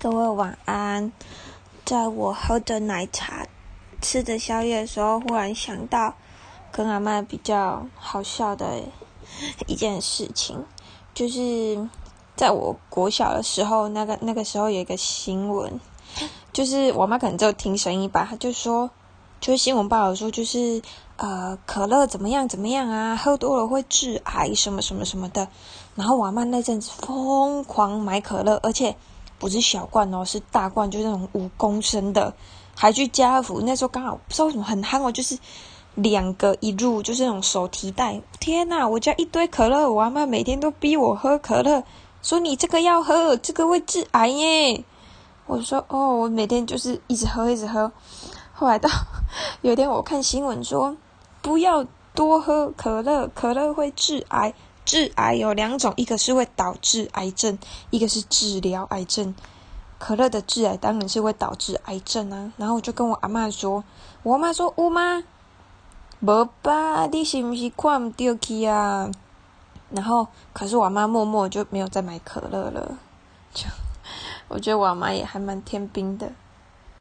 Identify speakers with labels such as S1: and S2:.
S1: 各位晚安。在我喝着奶茶、吃着宵夜的时候，忽然想到跟阿妈比较好笑的一件事情，就是在我国小的时候，那个那个时候有一个新闻，就是我妈可能就听声音吧，她就说，就是新闻报道说，就是呃可乐怎么样怎么样啊，喝多了会致癌什么什么什么的。然后我妈那阵子疯狂买可乐，而且。不是小罐哦，是大罐，就是那种五公升的，还去家乐福。那时候刚好不知道为什么很憨哦，就是两个一入，就是那种手提袋。天呐，我家一堆可乐，我阿妈每天都逼我喝可乐，说你这个要喝，这个会致癌耶。我说哦，我每天就是一直喝，一直喝。后来到 有一天我看新闻说，不要多喝可乐，可乐会致癌。致癌有两种，一个是会导致癌症，一个是治疗癌症。可乐的致癌当然是会导致癌症啊。然后我就跟我阿妈说，我阿妈说有吗？无吧，你是不是看唔到去啊？然后可是我妈默默就没有再买可乐了。就 我觉得我阿妈也还蛮天兵的。